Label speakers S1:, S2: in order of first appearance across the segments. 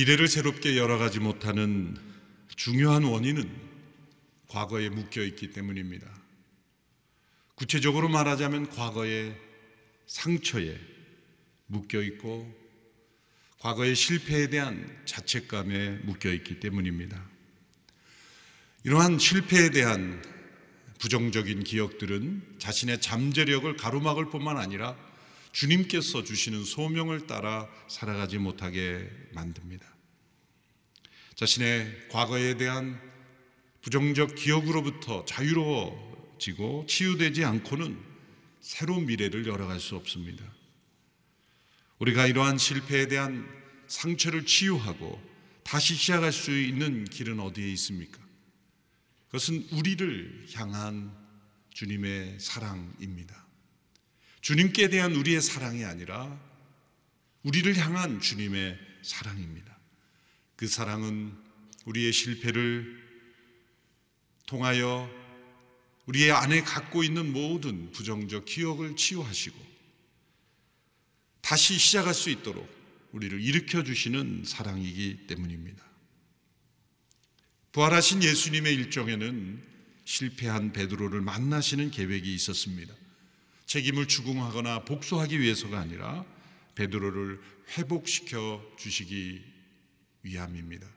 S1: 미래를 새롭게 열어가지 못하는 중요한 원인은 과거에 묶여 있기 때문입니다. 구체적으로 말하자면 과거의 상처에 묶여 있고 과거의 실패에 대한 자책감에 묶여 있기 때문입니다. 이러한 실패에 대한 부정적인 기억들은 자신의 잠재력을 가로막을 뿐만 아니라 주님께서 주시는 소명을 따라 살아가지 못하게 만듭니다. 자신의 과거에 대한 부정적 기억으로부터 자유로워지고 치유되지 않고는 새로운 미래를 열어갈 수 없습니다. 우리가 이러한 실패에 대한 상처를 치유하고 다시 시작할 수 있는 길은 어디에 있습니까? 그것은 우리를 향한 주님의 사랑입니다. 주님께 대한 우리의 사랑이 아니라 우리를 향한 주님의 사랑입니다. 그 사랑은 우리의 실패를 통하여 우리의 안에 갖고 있는 모든 부정적 기억을 치유하시고 다시 시작할 수 있도록 우리를 일으켜 주시는 사랑이기 때문입니다. 부활하신 예수님의 일정에는 실패한 베드로를 만나시는 계획이 있었습니다. 책임을 추궁하거나 복수하기 위해서가 아니라 베드로를 회복시켜 주시기 위함입니다.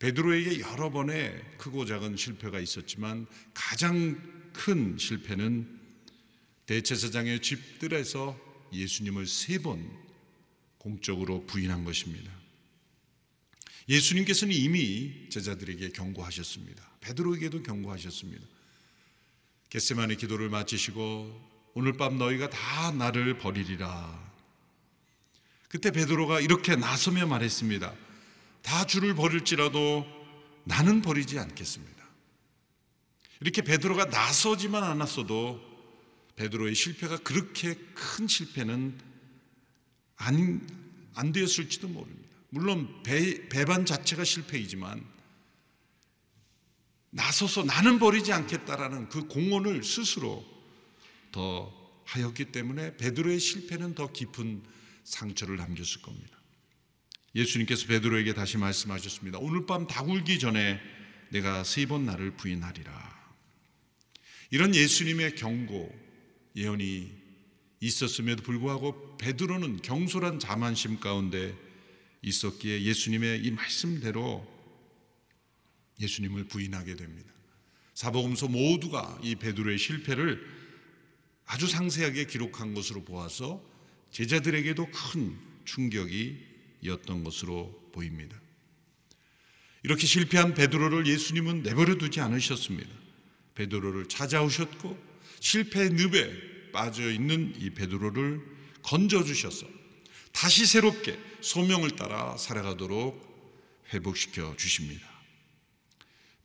S1: 베드로에게 여러 번의 크고 작은 실패가 있었지만 가장 큰 실패는 대제사장의 집들에서 예수님을 세 번 공적으로 부인한 것입니다. 예수님께서는 이미 제자들에게 경고하셨습니다. 베드로에게도 경고하셨습니다. 겟세만의 기도를 마치시고 오늘 밤 너희가 다 나를 버리리라. 그때 베드로가 이렇게 나서며 말했습니다. 다 주를 버릴지라도 나는 버리지 않겠습니다. 이렇게 베드로가 나서지만 않았어도 베드로의 실패가 그렇게 큰 실패는 안, 안 되었을지도 모릅니다. 물론 배, 배반 자체가 실패이지만 나서서 나는 버리지 않겠다라는 그 공언을 스스로 더 하였기 때문에 베드로의 실패는 더 깊은 상처를 남겼을 겁니다. 예수님께서 베드로에게 다시 말씀하셨습니다. 오늘 밤 다굴기 전에 내가 세 번 나를 부인하리라. 이런 예수님의 경고 예언이 있었음에도 불구하고 베드로는 경솔한 자만심 가운데 있었기에 예수님의 이 말씀대로 예수님을 부인하게 됩니다. 사복음서 모두가 이 베드로의 실패를 아주 상세하게 기록한 것으로 보아서 제자들에게도 큰 충격이었던 것으로 보입니다. 이렇게 실패한 베드로를 예수님은 내버려 두지 않으셨습니다. 베드로를 찾아오셨고 실패의 늪에 빠져 있는 이 베드로를 건져 주셔서 다시 새롭게 소명을 따라 살아가도록 회복시켜 주십니다.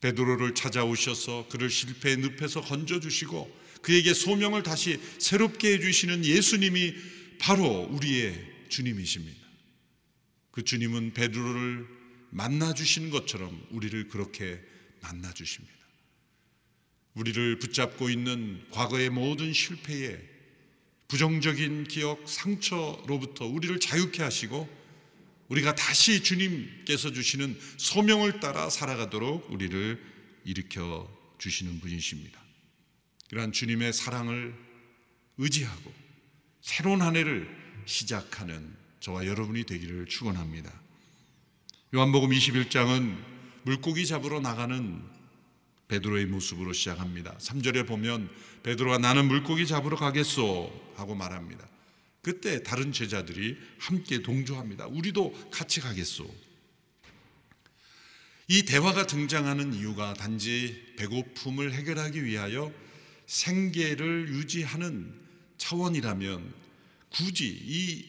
S1: 베드로를 찾아오셔서 그를 실패의 늪에서 건져 주시고 그에게 소명을 다시 새롭게 해주시는 예수님이 바로 우리의 주님이십니다. 그 주님은 베드로를 만나 주시는 것처럼 우리를 그렇게 만나 주십니다. 우리를 붙잡고 있는 과거의 모든 실패에 부정적인 기억, 상처로부터 우리를 자유케 하시고 우리가 다시 주님께서 주시는 소명을 따라 살아가도록 우리를 일으켜 주시는 분이십니다. 그러한 주님의 사랑을 의지하고 새로운 한 해를 시작하는 저와 여러분이 되기를 축원합니다. 요한복음 21장은 물고기 잡으러 나가는 베드로의 모습으로 시작합니다. 3절에 보면 베드로가 나는 물고기 잡으러 가겠소 하고 말합니다. 그때 다른 제자들이 함께 동조합니다. 우리도 같이 가겠소. 이 대화가 등장하는 이유가 단지 배고픔을 해결하기 위하여 생계를 유지하는 차원이라면 굳이 이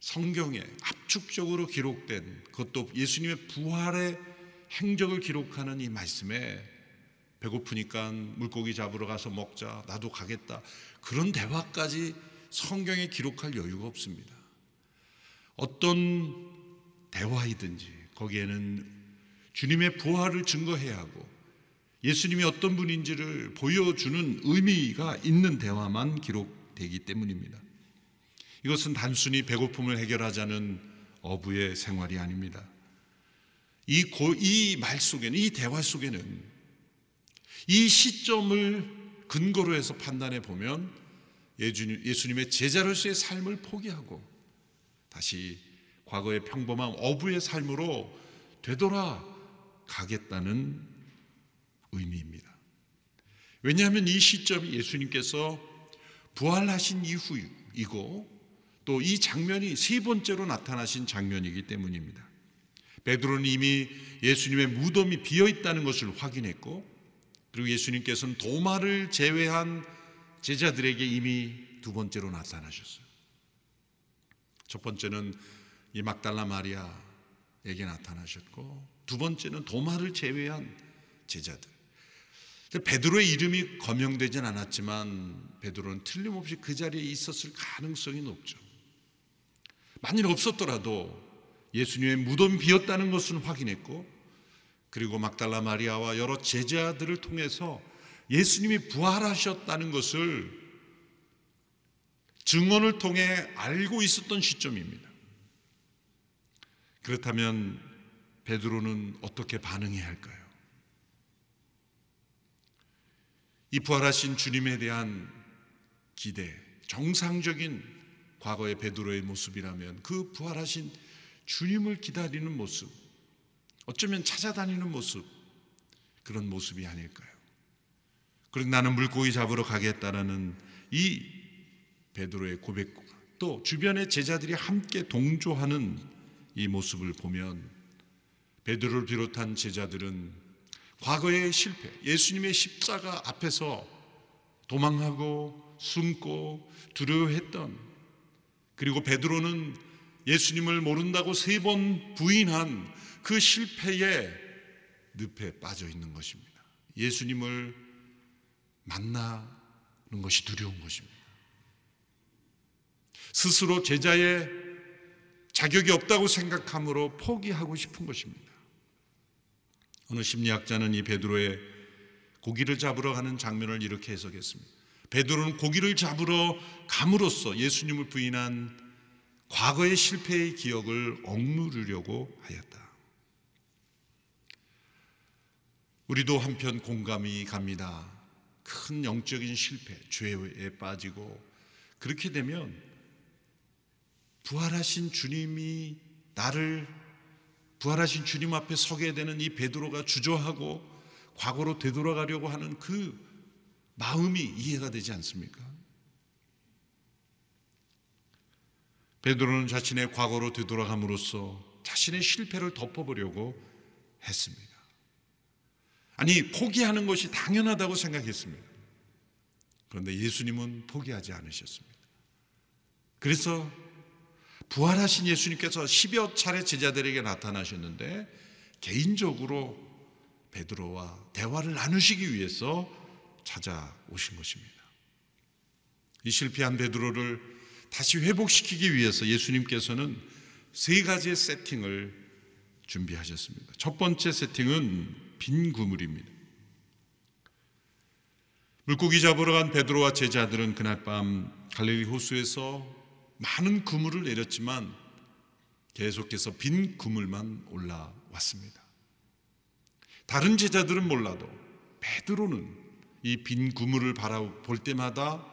S1: 성경에 압축적으로 기록된 그것도 예수님의 부활의 행적을 기록하는 이 말씀에 배고프니까 물고기 잡으러 가서 먹자 나도 가겠다 그런 대화까지 성경에 기록할 여유가 없습니다. 어떤 대화이든지 거기에는 주님의 부활을 증거해야 하고 예수님이 어떤 분인지를 보여주는 의미가 있는 대화만 기록되기 때문입니다. 이것은 단순히 배고픔을 해결하자는 어부의 생활이 아닙니다. 이이말 속에는 이 대화 속에는 이 시점을 근거로 해서 판단해 보면 예수님의 제자로서의 삶을 포기하고 다시 과거의 평범한 어부의 삶으로 되돌아 가겠다는 의미입니다. 왜냐하면 이 시점이 예수님께서 부활하신 이후이고 또 이 장면이 세 번째로 나타나신 장면이기 때문입니다. 베드로는 이미 예수님의 무덤이 비어 있다는 것을 확인했고 그리고 예수님께서는 도마를 제외한 제자들에게 이미 두 번째로 나타나셨어요. 첫 번째는 이 막달라 마리아에게 나타나셨고 두 번째는 도마를 제외한 제자들. 베드로의 이름이 거명되진 않았지만 베드로는 틀림없이 그 자리에 있었을 가능성이 높죠. 만일 없었더라도 예수님의 무덤 비었다는 것은 확인했고 그리고 막달라 마리아와 여러 제자들을 통해서 예수님이 부활하셨다는 것을 증언을 통해 알고 있었던 시점입니다. 그렇다면 베드로는 어떻게 반응해야 할까요? 이 부활하신 주님에 대한 기대, 정상적인 과거의 베드로의 모습이라면 그 부활하신 주님을 기다리는 모습, 어쩌면 찾아다니는 모습, 그런 모습이 아닐까요? 그리고 나는 물고기 잡으러 가겠다라는 이 베드로의 고백과 또 주변의 제자들이 함께 동조하는 이 모습을 보면 베드로를 비롯한 제자들은 과거의 실패, 예수님의 십자가 앞에서 도망하고 숨고 두려워했던 그리고 베드로는 예수님을 모른다고 세 번 부인한 그 실패의 늪에 빠져 있는 것입니다. 예수님을 만나는 것이 두려운 것입니다. 스스로 제자의 자격이 없다고 생각함으로 포기하고 싶은 것입니다. 어느 심리학자는 이 베드로의 고기를 잡으러 가는 장면을 이렇게 해석했습니다. 베드로는 고기를 잡으러 감으로써 예수님을 부인한 과거의 실패의 기억을 억누르려고 하였다. 우리도 한편 공감이 갑니다. 큰 영적인 실패, 죄에 빠지고 그렇게 되면 부활하신 주님이 나를 부활하신 주님 앞에 서게 되는 이 베드로가 주저하고 과거로 되돌아가려고 하는 그 마음이 이해가 되지 않습니까? 베드로는 자신의 과거로 되돌아감으로써 자신의 실패를 덮어보려고 했습니다. 아니, 포기하는 것이 당연하다고 생각했습니다. 그런데 예수님은 포기하지 않으셨습니다. 그래서 부활하신 예수님께서 10여 차례 제자들에게 나타나셨는데 개인적으로 베드로와 대화를 나누시기 위해서 찾아오신 것입니다. 이 실패한 베드로를 다시 회복시키기 위해서 예수님께서는 세 가지의 세팅을 준비하셨습니다. 첫 번째 세팅은 빈 구물입니다. 물고기 잡으러 간 베드로와 제자들은 그날 밤 갈릴리 호수에서 많은 그물을 내렸지만 계속해서 빈 그물만 올라왔습니다. 다른 제자들은 몰라도 베드로는 이 빈 그물을 바라볼 때마다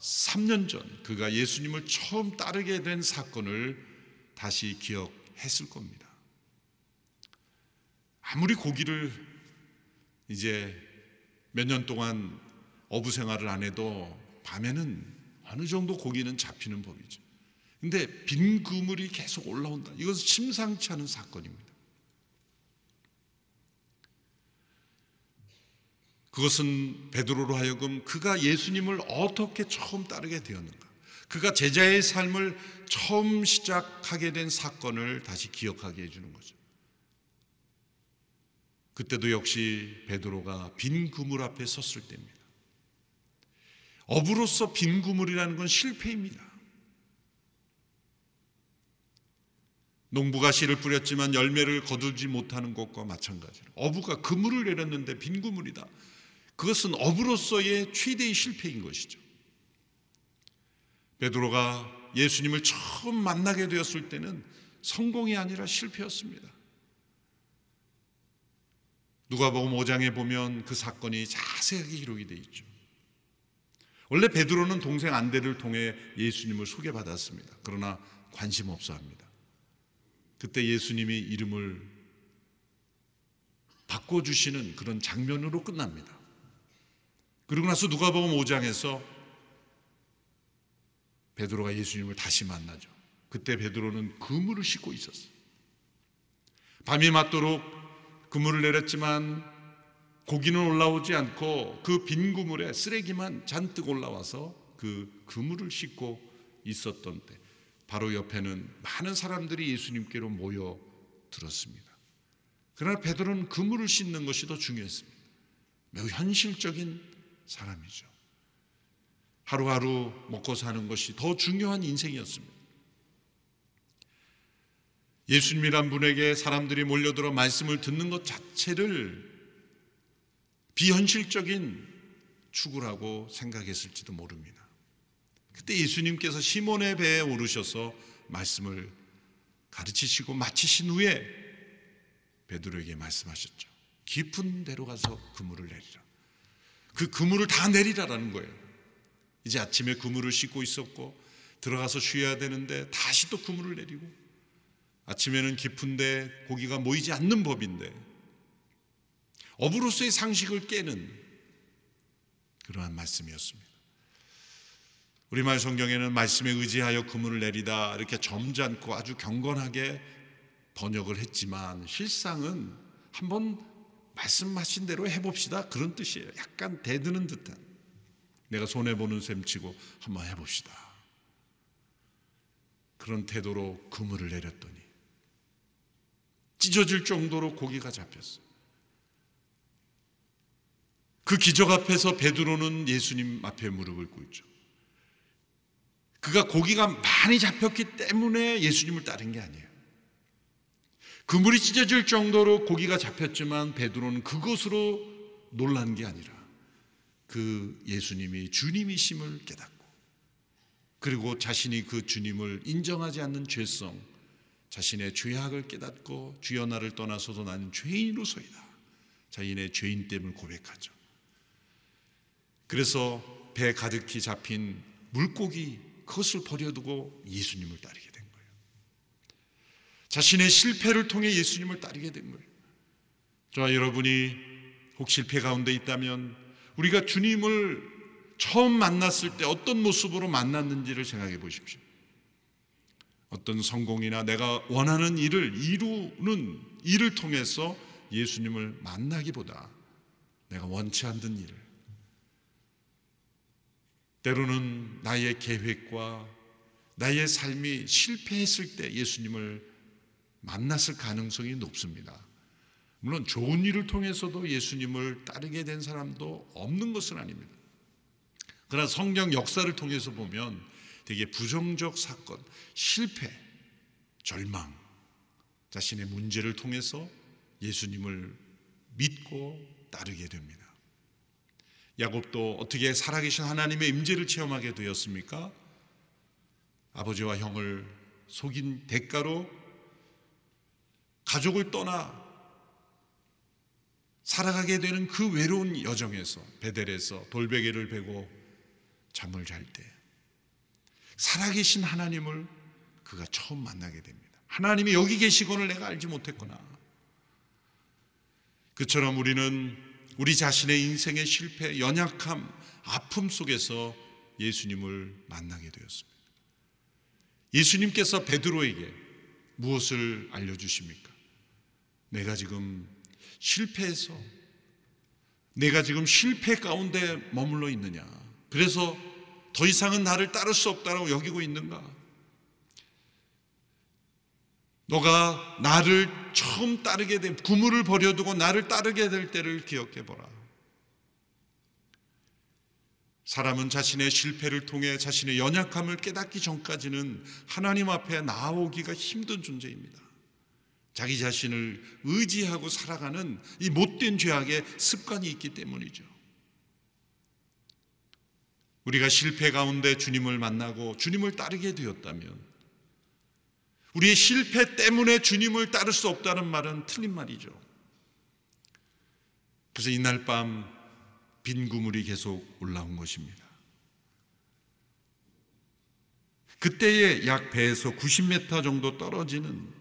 S1: 3년 전 그가 예수님을 처음 따르게 된 사건을 다시 기억했을 겁니다. 아무리 고기를 이제 몇 년 동안 어부 생활을 안 해도 밤에는 어느 정도 고기는 잡히는 법이죠. 근데 빈 그물이 계속 올라온다. 이것은 심상치 않은 사건입니다. 그것은 베드로로 하여금 그가 예수님을 어떻게 처음 따르게 되었는가? 그가 제자의 삶을 처음 시작하게 된 사건을 다시 기억하게 해주는 거죠. 그때도 역시 베드로가 빈 그물 앞에 섰을 때입니다. 어부로서 빈 그물이라는 건 실패입니다. 농부가 씨를 뿌렸지만 열매를 거두지 못하는 것과 마찬가지로 어부가 그물을 내렸는데 빈 그물이다. 그것은 업으로서의 최대의 실패인 것이죠. 베드로가 예수님을 처음 만나게 되었을 때는 성공이 아니라 실패였습니다. 누가복음 5장에 보면 그 사건이 자세하게 기록이 되어 있죠. 원래 베드로는 동생 안데를 통해 예수님을 소개받았습니다. 그러나 관심 없어 합니다. 그때 예수님이 이름을 바꿔주시는 그런 장면으로 끝납니다. 그리고 나서 누가복음 5장에서 베드로가 예수님을 다시 만나죠. 그때 베드로는 그물을 싣고 있었어요. 밤이 맞도록 그물을 내렸지만 고기는 올라오지 않고 그 빈 그물에 쓰레기만 잔뜩 올라와서 그 그물을 싣고 있었던 때 바로 옆에는 많은 사람들이 예수님께로 모여 들었습니다. 그러나 베드로는 그물을 싣는 것이 더 중요했습니다. 매우 현실적인 사람이죠. 하루하루 먹고 사는 것이 더 중요한 인생이었습니다. 예수님이란 분에게 사람들이 몰려들어 말씀을 듣는 것 자체를 비현실적인 추구라고 생각했을지도 모릅니다. 그때 예수님께서 시몬의 배에 오르셔서 말씀을 가르치시고 마치신 후에 베드로에게 말씀하셨죠. 깊은 데로 가서 그물을 내리라. 그 그물을 다 내리라라는 거예요. 이제 아침에 그물을 씻고 있었고 들어가서 쉬어야 되는데 다시 또 그물을 내리고 아침에는 깊은데 고기가 모이지 않는 법인데 어부로서의 상식을 깨는 그러한 말씀이었습니다. 우리말 성경에는 말씀에 의지하여 그물을 내리다 이렇게 점잖고 아주 경건하게 번역을 했지만 실상은 한번 말씀하신 대로 해봅시다 그런 뜻이에요. 약간 대드는 듯한 내가 손해 보는 셈 치고 한번 해봅시다. 그런 태도로 그물을 내렸더니 찢어질 정도로 고기가 잡혔어. 그 기적 앞에서 베드로는 예수님 앞에 무릎을 꿇죠. 그가 고기가 많이 잡혔기 때문에 예수님을 따른 게 아니에요. 그물이 찢어질 정도로 고기가 잡혔지만 베드로는 그것으로 놀란 게 아니라 그 예수님이 주님이심을 깨닫고 그리고 자신이 그 주님을 인정하지 않는 죄성, 자신의 죄악을 깨닫고 주여 나를 떠나서도 나는 죄인으로서이다. 자신의 죄인 됨을 고백하죠. 그래서 배 가득히 잡힌 물고기 그것을 버려두고 예수님을 따르게 된 거예요. 자신의 실패를 통해 예수님을 따르게 된 거예요. 저와 여러분이 혹 실패 가운데 있다면 우리가 주님을 처음 만났을 때 어떤 모습으로 만났는지를 생각해 보십시오. 어떤 성공이나 내가 원하는 일을 이루는 일을 통해서 예수님을 만나기보다 내가 원치 않는 일을 때로는 나의 계획과 나의 삶이 실패했을 때 예수님을 만났을 가능성이 높습니다. 물론 좋은 일을 통해서도 예수님을 따르게 된 사람도 없는 것은 아닙니다. 그러나 성경 역사를 통해서 보면 되게 부정적 사건, 실패, 절망, 자신의 문제를 통해서 예수님을 믿고 따르게 됩니다. 야곱도 어떻게 살아계신 하나님의 임재를 체험하게 되었습니까? 아버지와 형을 속인 대가로 가족을 떠나 살아가게 되는 그 외로운 여정에서 베델에서 돌베개를 베고 잠을 잘 때 살아계신 하나님을 그가 처음 만나게 됩니다. 하나님이 여기 계시고를 내가 알지 못했구나. 그처럼 우리는 우리 자신의 인생의 실패, 연약함, 아픔 속에서 예수님을 만나게 되었습니다. 예수님께서 베드로에게 무엇을 알려주십니까? 내가 지금 실패해서 내가 지금 실패 가운데 머물러 있느냐. 그래서 더 이상은 나를 따를 수 없다고 여기고 있는가? 너가 나를 처음 따르게 된 구물을 버려두고 나를 따르게 될 때를 기억해 보라. 사람은 자신의 실패를 통해 자신의 연약함을 깨닫기 전까지는 하나님 앞에 나오기가 힘든 존재입니다. 자기 자신을 의지하고 살아가는 이 못된 죄악의 습관이 있기 때문이죠. 우리가 실패 가운데 주님을 만나고 주님을 따르게 되었다면 우리의 실패 때문에 주님을 따를 수 없다는 말은 틀린 말이죠. 그래서 이날 밤 빈 구물이 계속 올라온 것입니다. 그때에 약 배에서 90m 정도 떨어지는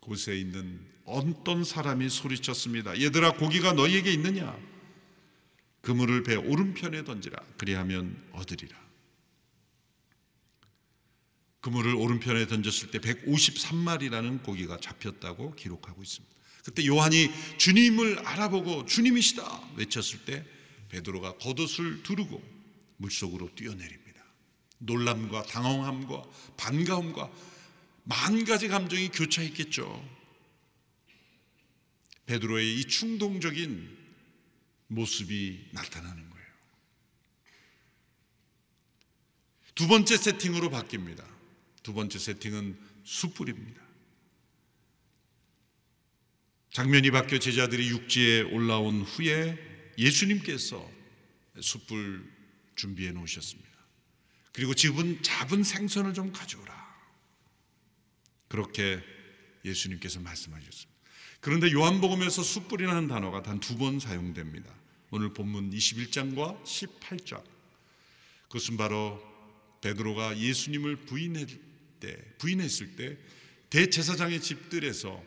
S1: 곳에 있는 어떤 사람이 소리쳤습니다. 얘들아 고기가 너희에게 있느냐? 그물을 배 오른편에 던지라. 그리하면 얻으리라. 그물을 오른편에 던졌을 때 153마리라는 고기가 잡혔다고 기록하고 있습니다. 그때 요한이 주님을 알아보고 주님이시다 외쳤을 때 베드로가 겉옷을 두르고 물속으로 뛰어내립니다. 놀람과 당황함과 반가움과 만 가지 감정이 교차했겠죠. 베드로의 이 충동적인 모습이 나타나는 거예요. 두 번째 세팅으로 바뀝니다. 두 번째 세팅은 숯불입니다. 장면이 바뀌어 제자들이 육지에 올라온 후에 예수님께서 숯불 준비해 놓으셨습니다. 그리고 지금 잡은 생선을 좀 가져오라. 그렇게 예수님께서 말씀하셨습니다. 그런데 요한복음에서 숯불이라는 단어가 단 두 번 사용됩니다. 오늘 본문 21장과 18장. 그것은 바로 베드로가 예수님을 부인했 때, 부인했을 때 대제사장의 집들에서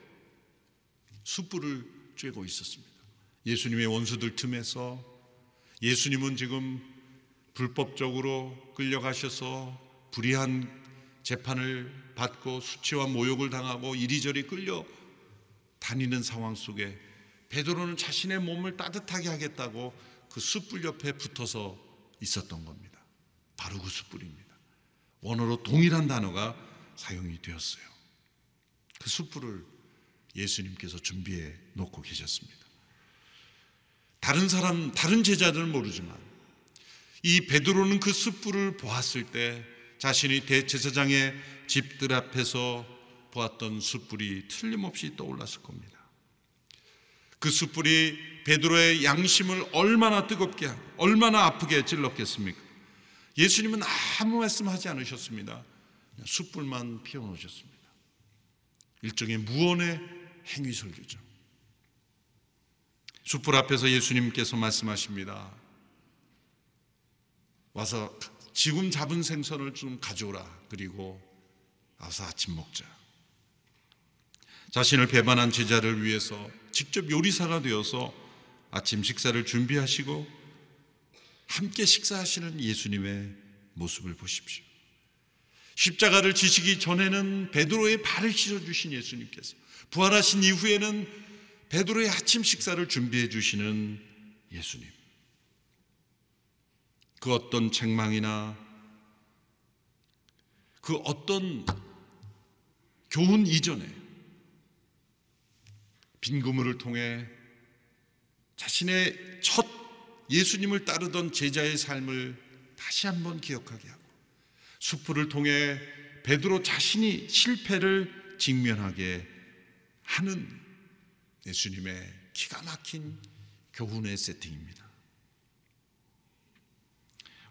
S1: 숯불을 쬐고 있었습니다. 예수님의 원수들 틈에서 예수님은 지금 불법적으로 끌려가셔서 불의한 재판을 받고 수치와 모욕을 당하고 이리저리 끌려 다니는 상황 속에 베드로는 자신의 몸을 따뜻하게 하겠다고 그 숯불 옆에 붙어서 있었던 겁니다. 바로 그 숯불입니다. 원어로 동일한 단어가 사용이 되었어요. 그 숯불을 예수님께서 준비해 놓고 계셨습니다. 다른 사람, 다른 제자들은 모르지만 이 베드로는 그 숯불을 보았을 때 자신이 대제사장의 집들 앞에서 보았던 숯불이 틀림없이 떠올랐을 겁니다. 그 숯불이 베드로의 양심을 얼마나 뜨겁게, 얼마나 아프게 찔렀겠습니까? 예수님은 아무 말씀하지 않으셨습니다. 숯불만 피워놓으셨습니다. 일종의 무언의 행위 설교죠. 숯불 앞에서 예수님께서 말씀하십니다. 와서 지금 잡은 생선을 좀 가져오라. 그리고 와서 아침 먹자. 자신을 배반한 제자를 위해서 직접 요리사가 되어서 아침 식사를 준비하시고 함께 식사하시는 예수님의 모습을 보십시오. 십자가를 지시기 전에는 베드로의 발을 씻어 주신 예수님께서 부활하신 이후에는 베드로의 아침 식사를 준비해 주시는 예수님. 그 어떤 책망이나 그 어떤 교훈 이전에 빈 그물을 통해 자신의 첫 예수님을 따르던 제자의 삶을 다시 한번 기억하게 하고 수풀을 통해 베드로 자신이 실패를 직면하게 하는 예수님의 기가 막힌 교훈의 세팅입니다.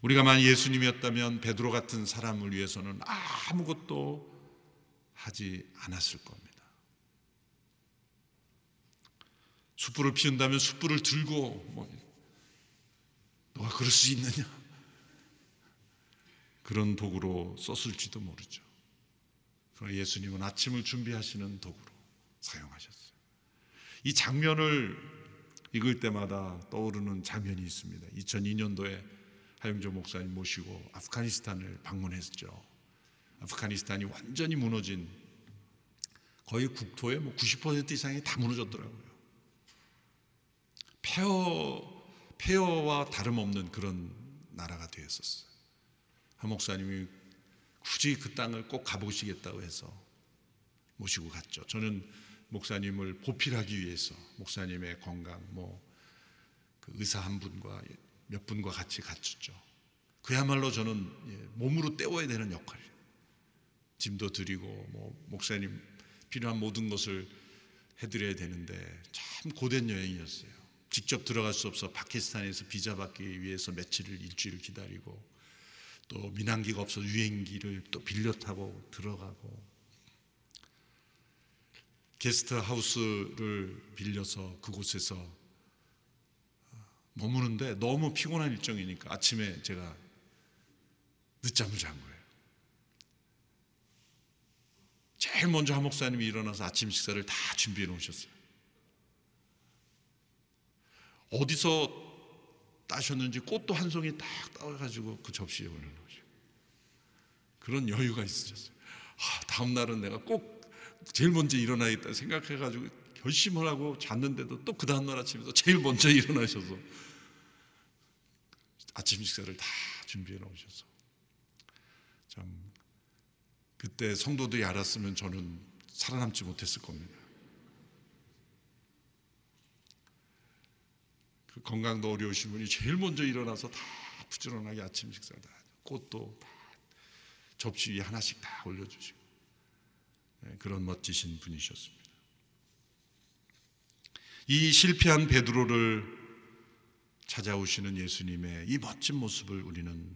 S1: 우리가 만약 예수님이었다면 베드로 같은 사람을 위해서는 아무것도 하지 않았을 겁니다. 숯불을 피운다면 숯불을 들고 뭐 너가 그럴 수 있느냐? 그런 도구로 썼을지도 모르죠. 그러나 예수님은 아침을 준비하시는 도구로 사용하셨어요. 이 장면을 읽을 때마다 떠오르는 장면이 있습니다. 2002년도에 하영조 목사님 모시고 아프가니스탄을 방문했죠. 아프가니스탄이 완전히 무너진 거의 국토의 뭐 90% 이상이 다 무너졌더라고요. 폐허 폐허와 다름없는 그런 나라가 되었었어요. 한 목사님이 굳이 그 땅을 꼭 가보시겠다고 해서 모시고 갔죠. 저는 목사님을 보필하기 위해서 목사님의 건강, 뭐 그 의사 한 분과 몇 분과 같이 갔었죠. 그야말로 저는 예, 몸으로 때워야 되는 역할이에요. 짐도 드리고 뭐 목사님 필요한 모든 것을 해드려야 되는데 참 고된 여행이었어요. 직접 들어갈 수 없어 파키스탄에서 비자 받기 위해서 며칠을 일주일을 기다리고 또 민항기가 없어 유행기를 또 빌려 타고 들어가고 게스트 하우스를 빌려서 그곳에서 머무는데 너무 피곤한 일정이니까 아침에 제가 늦잠을 잔 거예요. 제일 먼저 한 목사님이 일어나서 아침 식사를 다 준비해 놓으셨어요. 어디서 따셨는지 꽃도 한 송이 딱 따가지고 그 접시에 올려놓으시고 그런 여유가 있으셨어요. 아, 다음 날은 내가 꼭 제일 먼저 일어나겠다 생각해가지고 결심을 하고 잤는데도 또 그 다음날 아침에도 제일 먼저 일어나셔서 아침 식사를 다 준비해 놓으셔서 참 그때 성도들이 알았으면 저는 살아남지 못했을 겁니다. 건강도 어려우신 분이 제일 먼저 일어나서 다 부지런하게 아침 식사 다 꽃도 다 접시 위에 하나씩 다 올려주시고 네, 그런 멋지신 분이셨습니다. 이 실패한 베드로를 찾아오시는 예수님의 이 멋진 모습을 우리는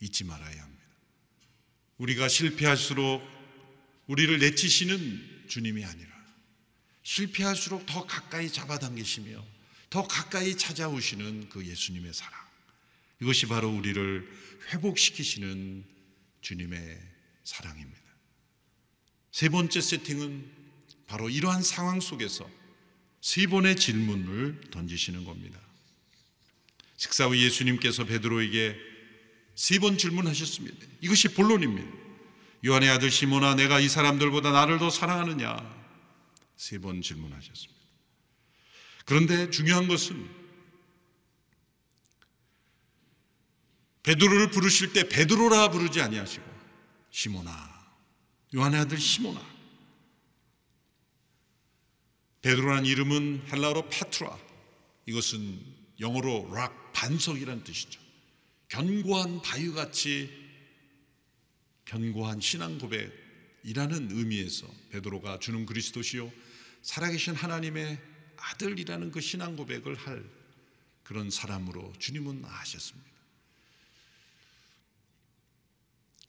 S1: 잊지 말아야 합니다. 우리가 실패할수록 우리를 내치시는 주님이 아니라 실패할수록 더 가까이 잡아당기시며 더 가까이 찾아오시는 그 예수님의 사랑. 이것이 바로 우리를 회복시키시는 주님의 사랑입니다. 세 번째 세팅은 바로 이러한 상황 속에서 세 번의 질문을 던지시는 겁니다. 식사 후 예수님께서 베드로에게 세 번 질문하셨습니다. 이것이 본론입니다. 요한의 아들 시몬아 네가 이 사람들보다 나를 더 사랑하느냐? 세 번 질문하셨습니다. 그런데 중요한 것은 베드로를 부르실 때 베드로라 부르지 아니하시고 시몬아 요한의 아들 시몬아 베드로란 이름은 헬라어로 페트라 이것은 영어로 rock 반석이라는 뜻이죠. 견고한 바위같이 견고한 신앙 고백이라는 의미에서 베드로가 주는 그리스도시요 살아계신 하나님의 아들이라는 그 신앙 고백을 할 그런 사람으로 주님은 아셨습니다.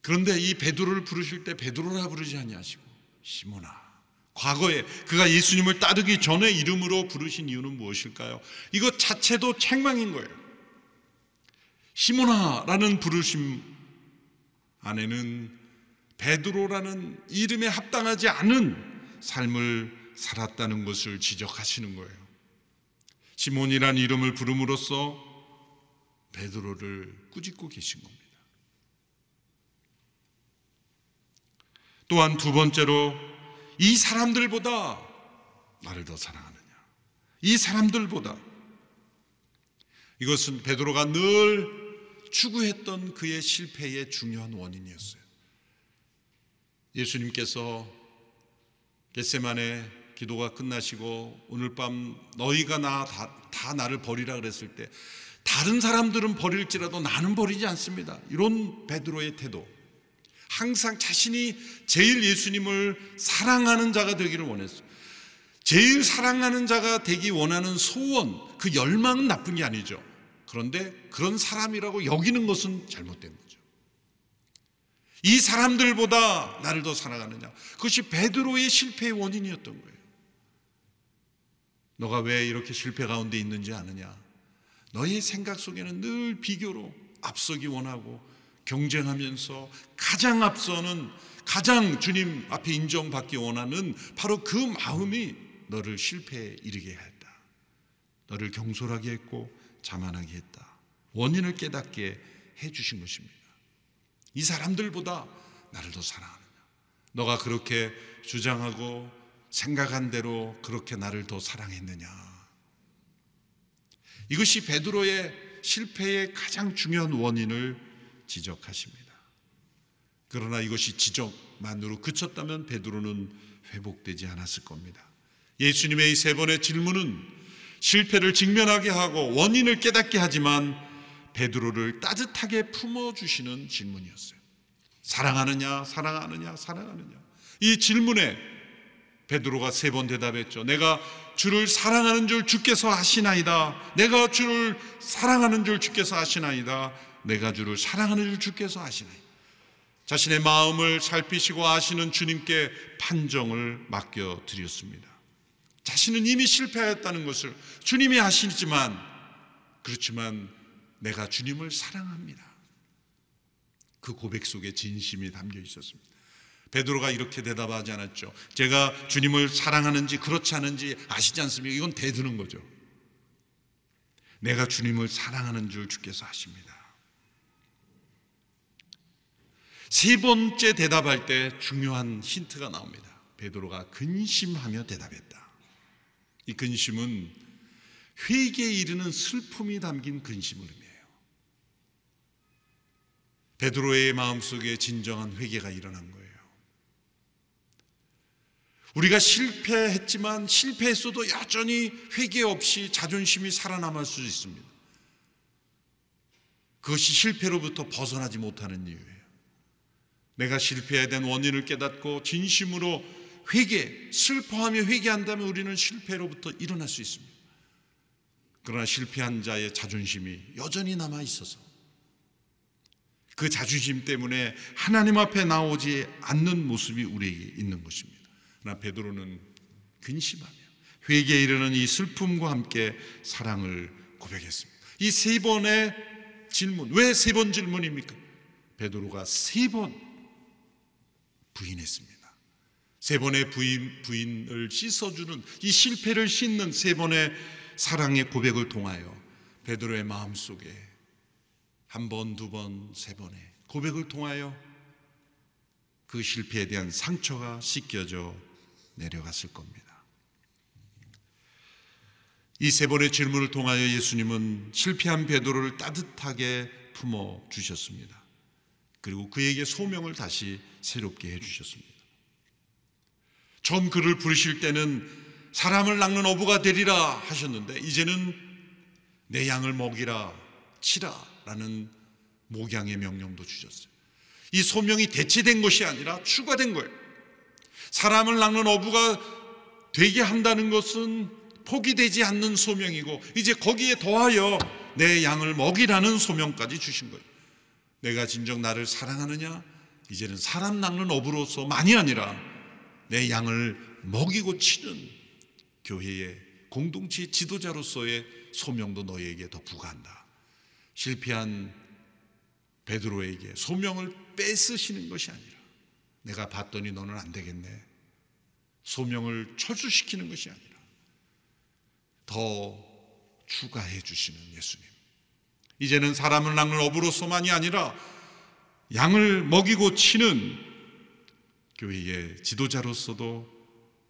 S1: 그런데 이 베드로를 부르실 때 베드로라 부르지 아니하시고 시모나 과거에 그가 예수님을 따르기 전에 이름으로 부르신 이유는 무엇일까요? 이것 자체도 책망인 거예요. 시모나라는 부르심 안에는 베드로라는 이름에 합당하지 않은 삶을 살았다는 것을 지적하시는 거예요. 시몬이란 이름을 부름으로써 베드로를 꾸짖고 계신 겁니다. 또한 두 번째로 이 사람들보다 나를 더 사랑하느냐. 이 사람들보다 이것은 베드로가 늘 추구했던 그의 실패의 중요한 원인이었어요. 예수님께서 겟세만에 기도가 끝나시고 오늘 밤 너희가 나 다 나를 버리라 그랬을 때 다른 사람들은 버릴지라도 나는 버리지 않습니다. 이런 베드로의 태도. 항상 자신이 제일 예수님을 사랑하는 자가 되기를 원했어요. 제일 사랑하는 자가 되기 원하는 소원, 그 열망은 나쁜 게 아니죠. 그런데 그런 사람이라고 여기는 것은 잘못된 거죠. 이 사람들보다 나를 더 사랑하느냐. 그것이 베드로의 실패의 원인이었던 거예요. 너가 왜 이렇게 실패 가운데 있는지 아느냐? 너의 생각 속에는 늘 비교로 앞서기 원하고 경쟁하면서 가장 앞서는 가장 주님 앞에 인정받기 원하는 바로 그 마음이 너를 실패에 이르게 했다. 너를 경솔하게 했고 자만하게 했다. 원인을 깨닫게 해 주신 것입니다. 이 사람들보다 나를 더 사랑하느냐. 너가 그렇게 주장하고 생각한 대로 그렇게 나를 더 사랑했느냐. 이것이 베드로의 실패의 가장 중요한 원인을 지적하십니다. 그러나 이것이 지적만으로 그쳤다면 베드로는 회복되지 않았을 겁니다. 예수님의 이 세 번의 질문은 실패를 직면하게 하고 원인을 깨닫게 하지만 베드로를 따뜻하게 품어 주시는 질문이었어요. 사랑하느냐, 사랑하느냐, 사랑하느냐. 이 질문에 베드로가 세 번 대답했죠. 내가 주를 사랑하는 줄 주께서 아시나이다. 내가 주를 사랑하는 줄 주께서 아시나이다. 내가 주를 사랑하는 줄 주께서 아시나이다. 자신의 마음을 살피시고 아시는 주님께 판정을 맡겨 드렸습니다. 자신은 이미 실패하였다는 것을 주님이 아시지만 그렇지만 내가 주님을 사랑합니다. 그 고백 속에 진심이 담겨 있었습니다. 베드로가 이렇게 대답하지 않았죠. 제가 주님을 사랑하는지 그렇지 않은지 아시지 않습니까? 이건 대드는 거죠. 내가 주님을 사랑하는 줄 주께서 아십니다. 세 번째 대답할 때 중요한 힌트가 나옵니다. 베드로가 근심하며 대답했다. 이 근심은 회개에 이르는 슬픔이 담긴 근심을 의미해요. 베드로의 마음속에 진정한 회개가 일어난 거예요. 우리가 실패했지만 실패했어도 여전히 회개 없이 자존심이 살아남을 수 있습니다. 그것이 실패로부터 벗어나지 못하는 이유예요. 내가 실패해야 된 원인을 깨닫고 진심으로 회개, 슬퍼하며 회개한다면 우리는 실패로부터 일어날 수 있습니다. 그러나 실패한 자의 자존심이 여전히 남아 있어서 그 자존심 때문에 하나님 앞에 나오지 않는 모습이 우리에게 있는 것입니다. 그러나 베드로는 근심하며 회개에 이르는 이 슬픔과 함께 사랑을 고백했습니다. 이 세 번의 질문, 왜 세 번 질문입니까? 베드로가 세 번 부인했습니다. 세 번의 부인, 부인을 씻어주는 이 실패를 씻는 세 번의 사랑의 고백을 통하여 베드로의 마음 속에 한 번, 두 번, 세 번의 고백을 통하여 그 실패에 대한 상처가 씻겨져 내려갔을 겁니다. 이 세 번의 질문을 통하여 예수님은 실패한 베드로를 따뜻하게 품어 주셨습니다. 그리고 그에게 소명을 다시 새롭게 해 주셨습니다. 처음 그를 부르실 때는 사람을 낚는 어부가 되리라 하셨는데 이제는 내 양을 먹이라 치라라는 목양의 명령도 주셨어요. 이 소명이 대체된 것이 아니라 추가된 거예요. 사람을 낚는 어부가 되게 한다는 것은 포기되지 않는 소명이고 이제 거기에 더하여 내 양을 먹이라는 소명까지 주신 거예요. 내가 진정 나를 사랑하느냐? 이제는 사람 낚는 어부로서만이 아니라 내 양을 먹이고 치는 교회의 공동체 지도자로서의 소명도 너희에게 더 부과한다. 실패한 베드로에게 소명을 뺏으시는 것이 아니라 내가 봤더니 너는 안 되겠네. 소명을 철수시키는 것이 아니라 더 추가해 주시는 예수님. 이제는 사람을 낚는 어부로서만이 아니라 양을 먹이고 치는 교회의 지도자로서도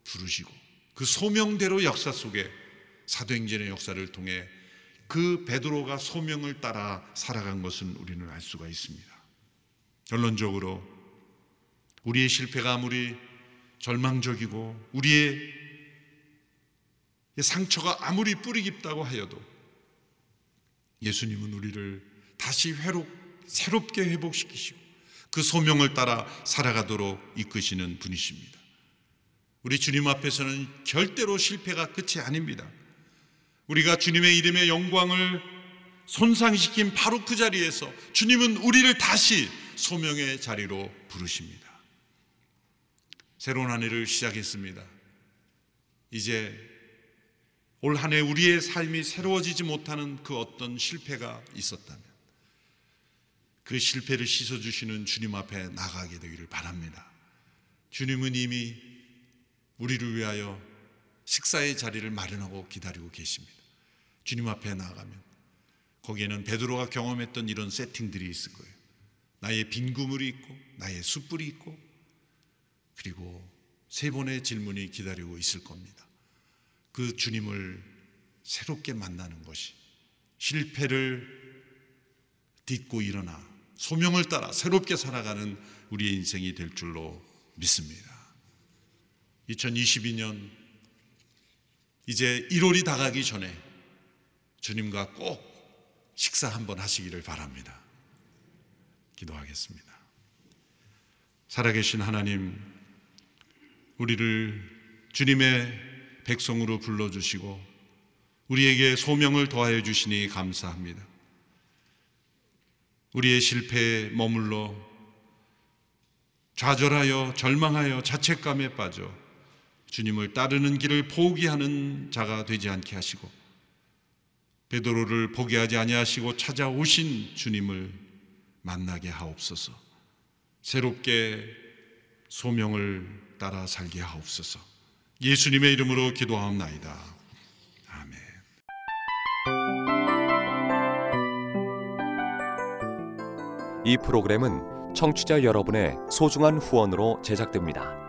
S1: 부르시고 그 소명대로 역사 속에 사도행전의 역사를 통해 그 베드로가 소명을 따라 살아간 것은 우리는 알 수가 있습니다. 결론적으로 우리의 실패가 아무리 절망적이고 우리의 상처가 아무리 뿌리 깊다고 하여도 예수님은 우리를 다시 회로, 새롭게 회복시키시고 그 소명을 따라 살아가도록 이끄시는 분이십니다. 우리 주님 앞에서는 절대로 실패가 끝이 아닙니다. 우리가 주님의 이름의 영광을 손상시킨 바로 그 자리에서 주님은 우리를 다시 소명의 자리로 부르십니다. 새로운 한 해를 시작했습니다. 이제 올 한 해 우리의 삶이 새로워지지 못하는 그 어떤 실패가 있었다면 그 실패를 씻어주시는 주님 앞에 나가게 되기를 바랍니다. 주님은 이미 우리를 위하여 식사의 자리를 마련하고 기다리고 계십니다. 주님 앞에 나가면 거기에는 베드로가 경험했던 이런 세팅들이 있을 거예요. 나의 빈 구물이 있고 나의 숯불이 있고 그리고 세 번의 질문이 기다리고 있을 겁니다. 그 주님을 새롭게 만나는 것이 실패를 딛고 일어나 소명을 따라 새롭게 살아가는 우리의 인생이 될 줄로 믿습니다. 2022년 이제 1월이 다가기 전에 주님과 꼭 식사 한번 하시기를 바랍니다. 기도하겠습니다. 살아계신 하나님, 우리를 주님의 백성으로 불러주시고 우리에게 소명을 더하여 주시니 감사합니다. 우리의 실패에 머물러 좌절하여 절망하여 자책감에 빠져 주님을 따르는 길을 포기하는 자가 되지 않게 하시고 베드로를 포기하지 아니하시고 찾아오신 주님을 만나게 하옵소서. 새롭게 소명을 따라 살게 하옵소서. 예수님의 이름으로 기도하옵나이다. 아멘.
S2: 이 프로그램은 청취자 여러분의 소중한 후원으로 제작됩니다.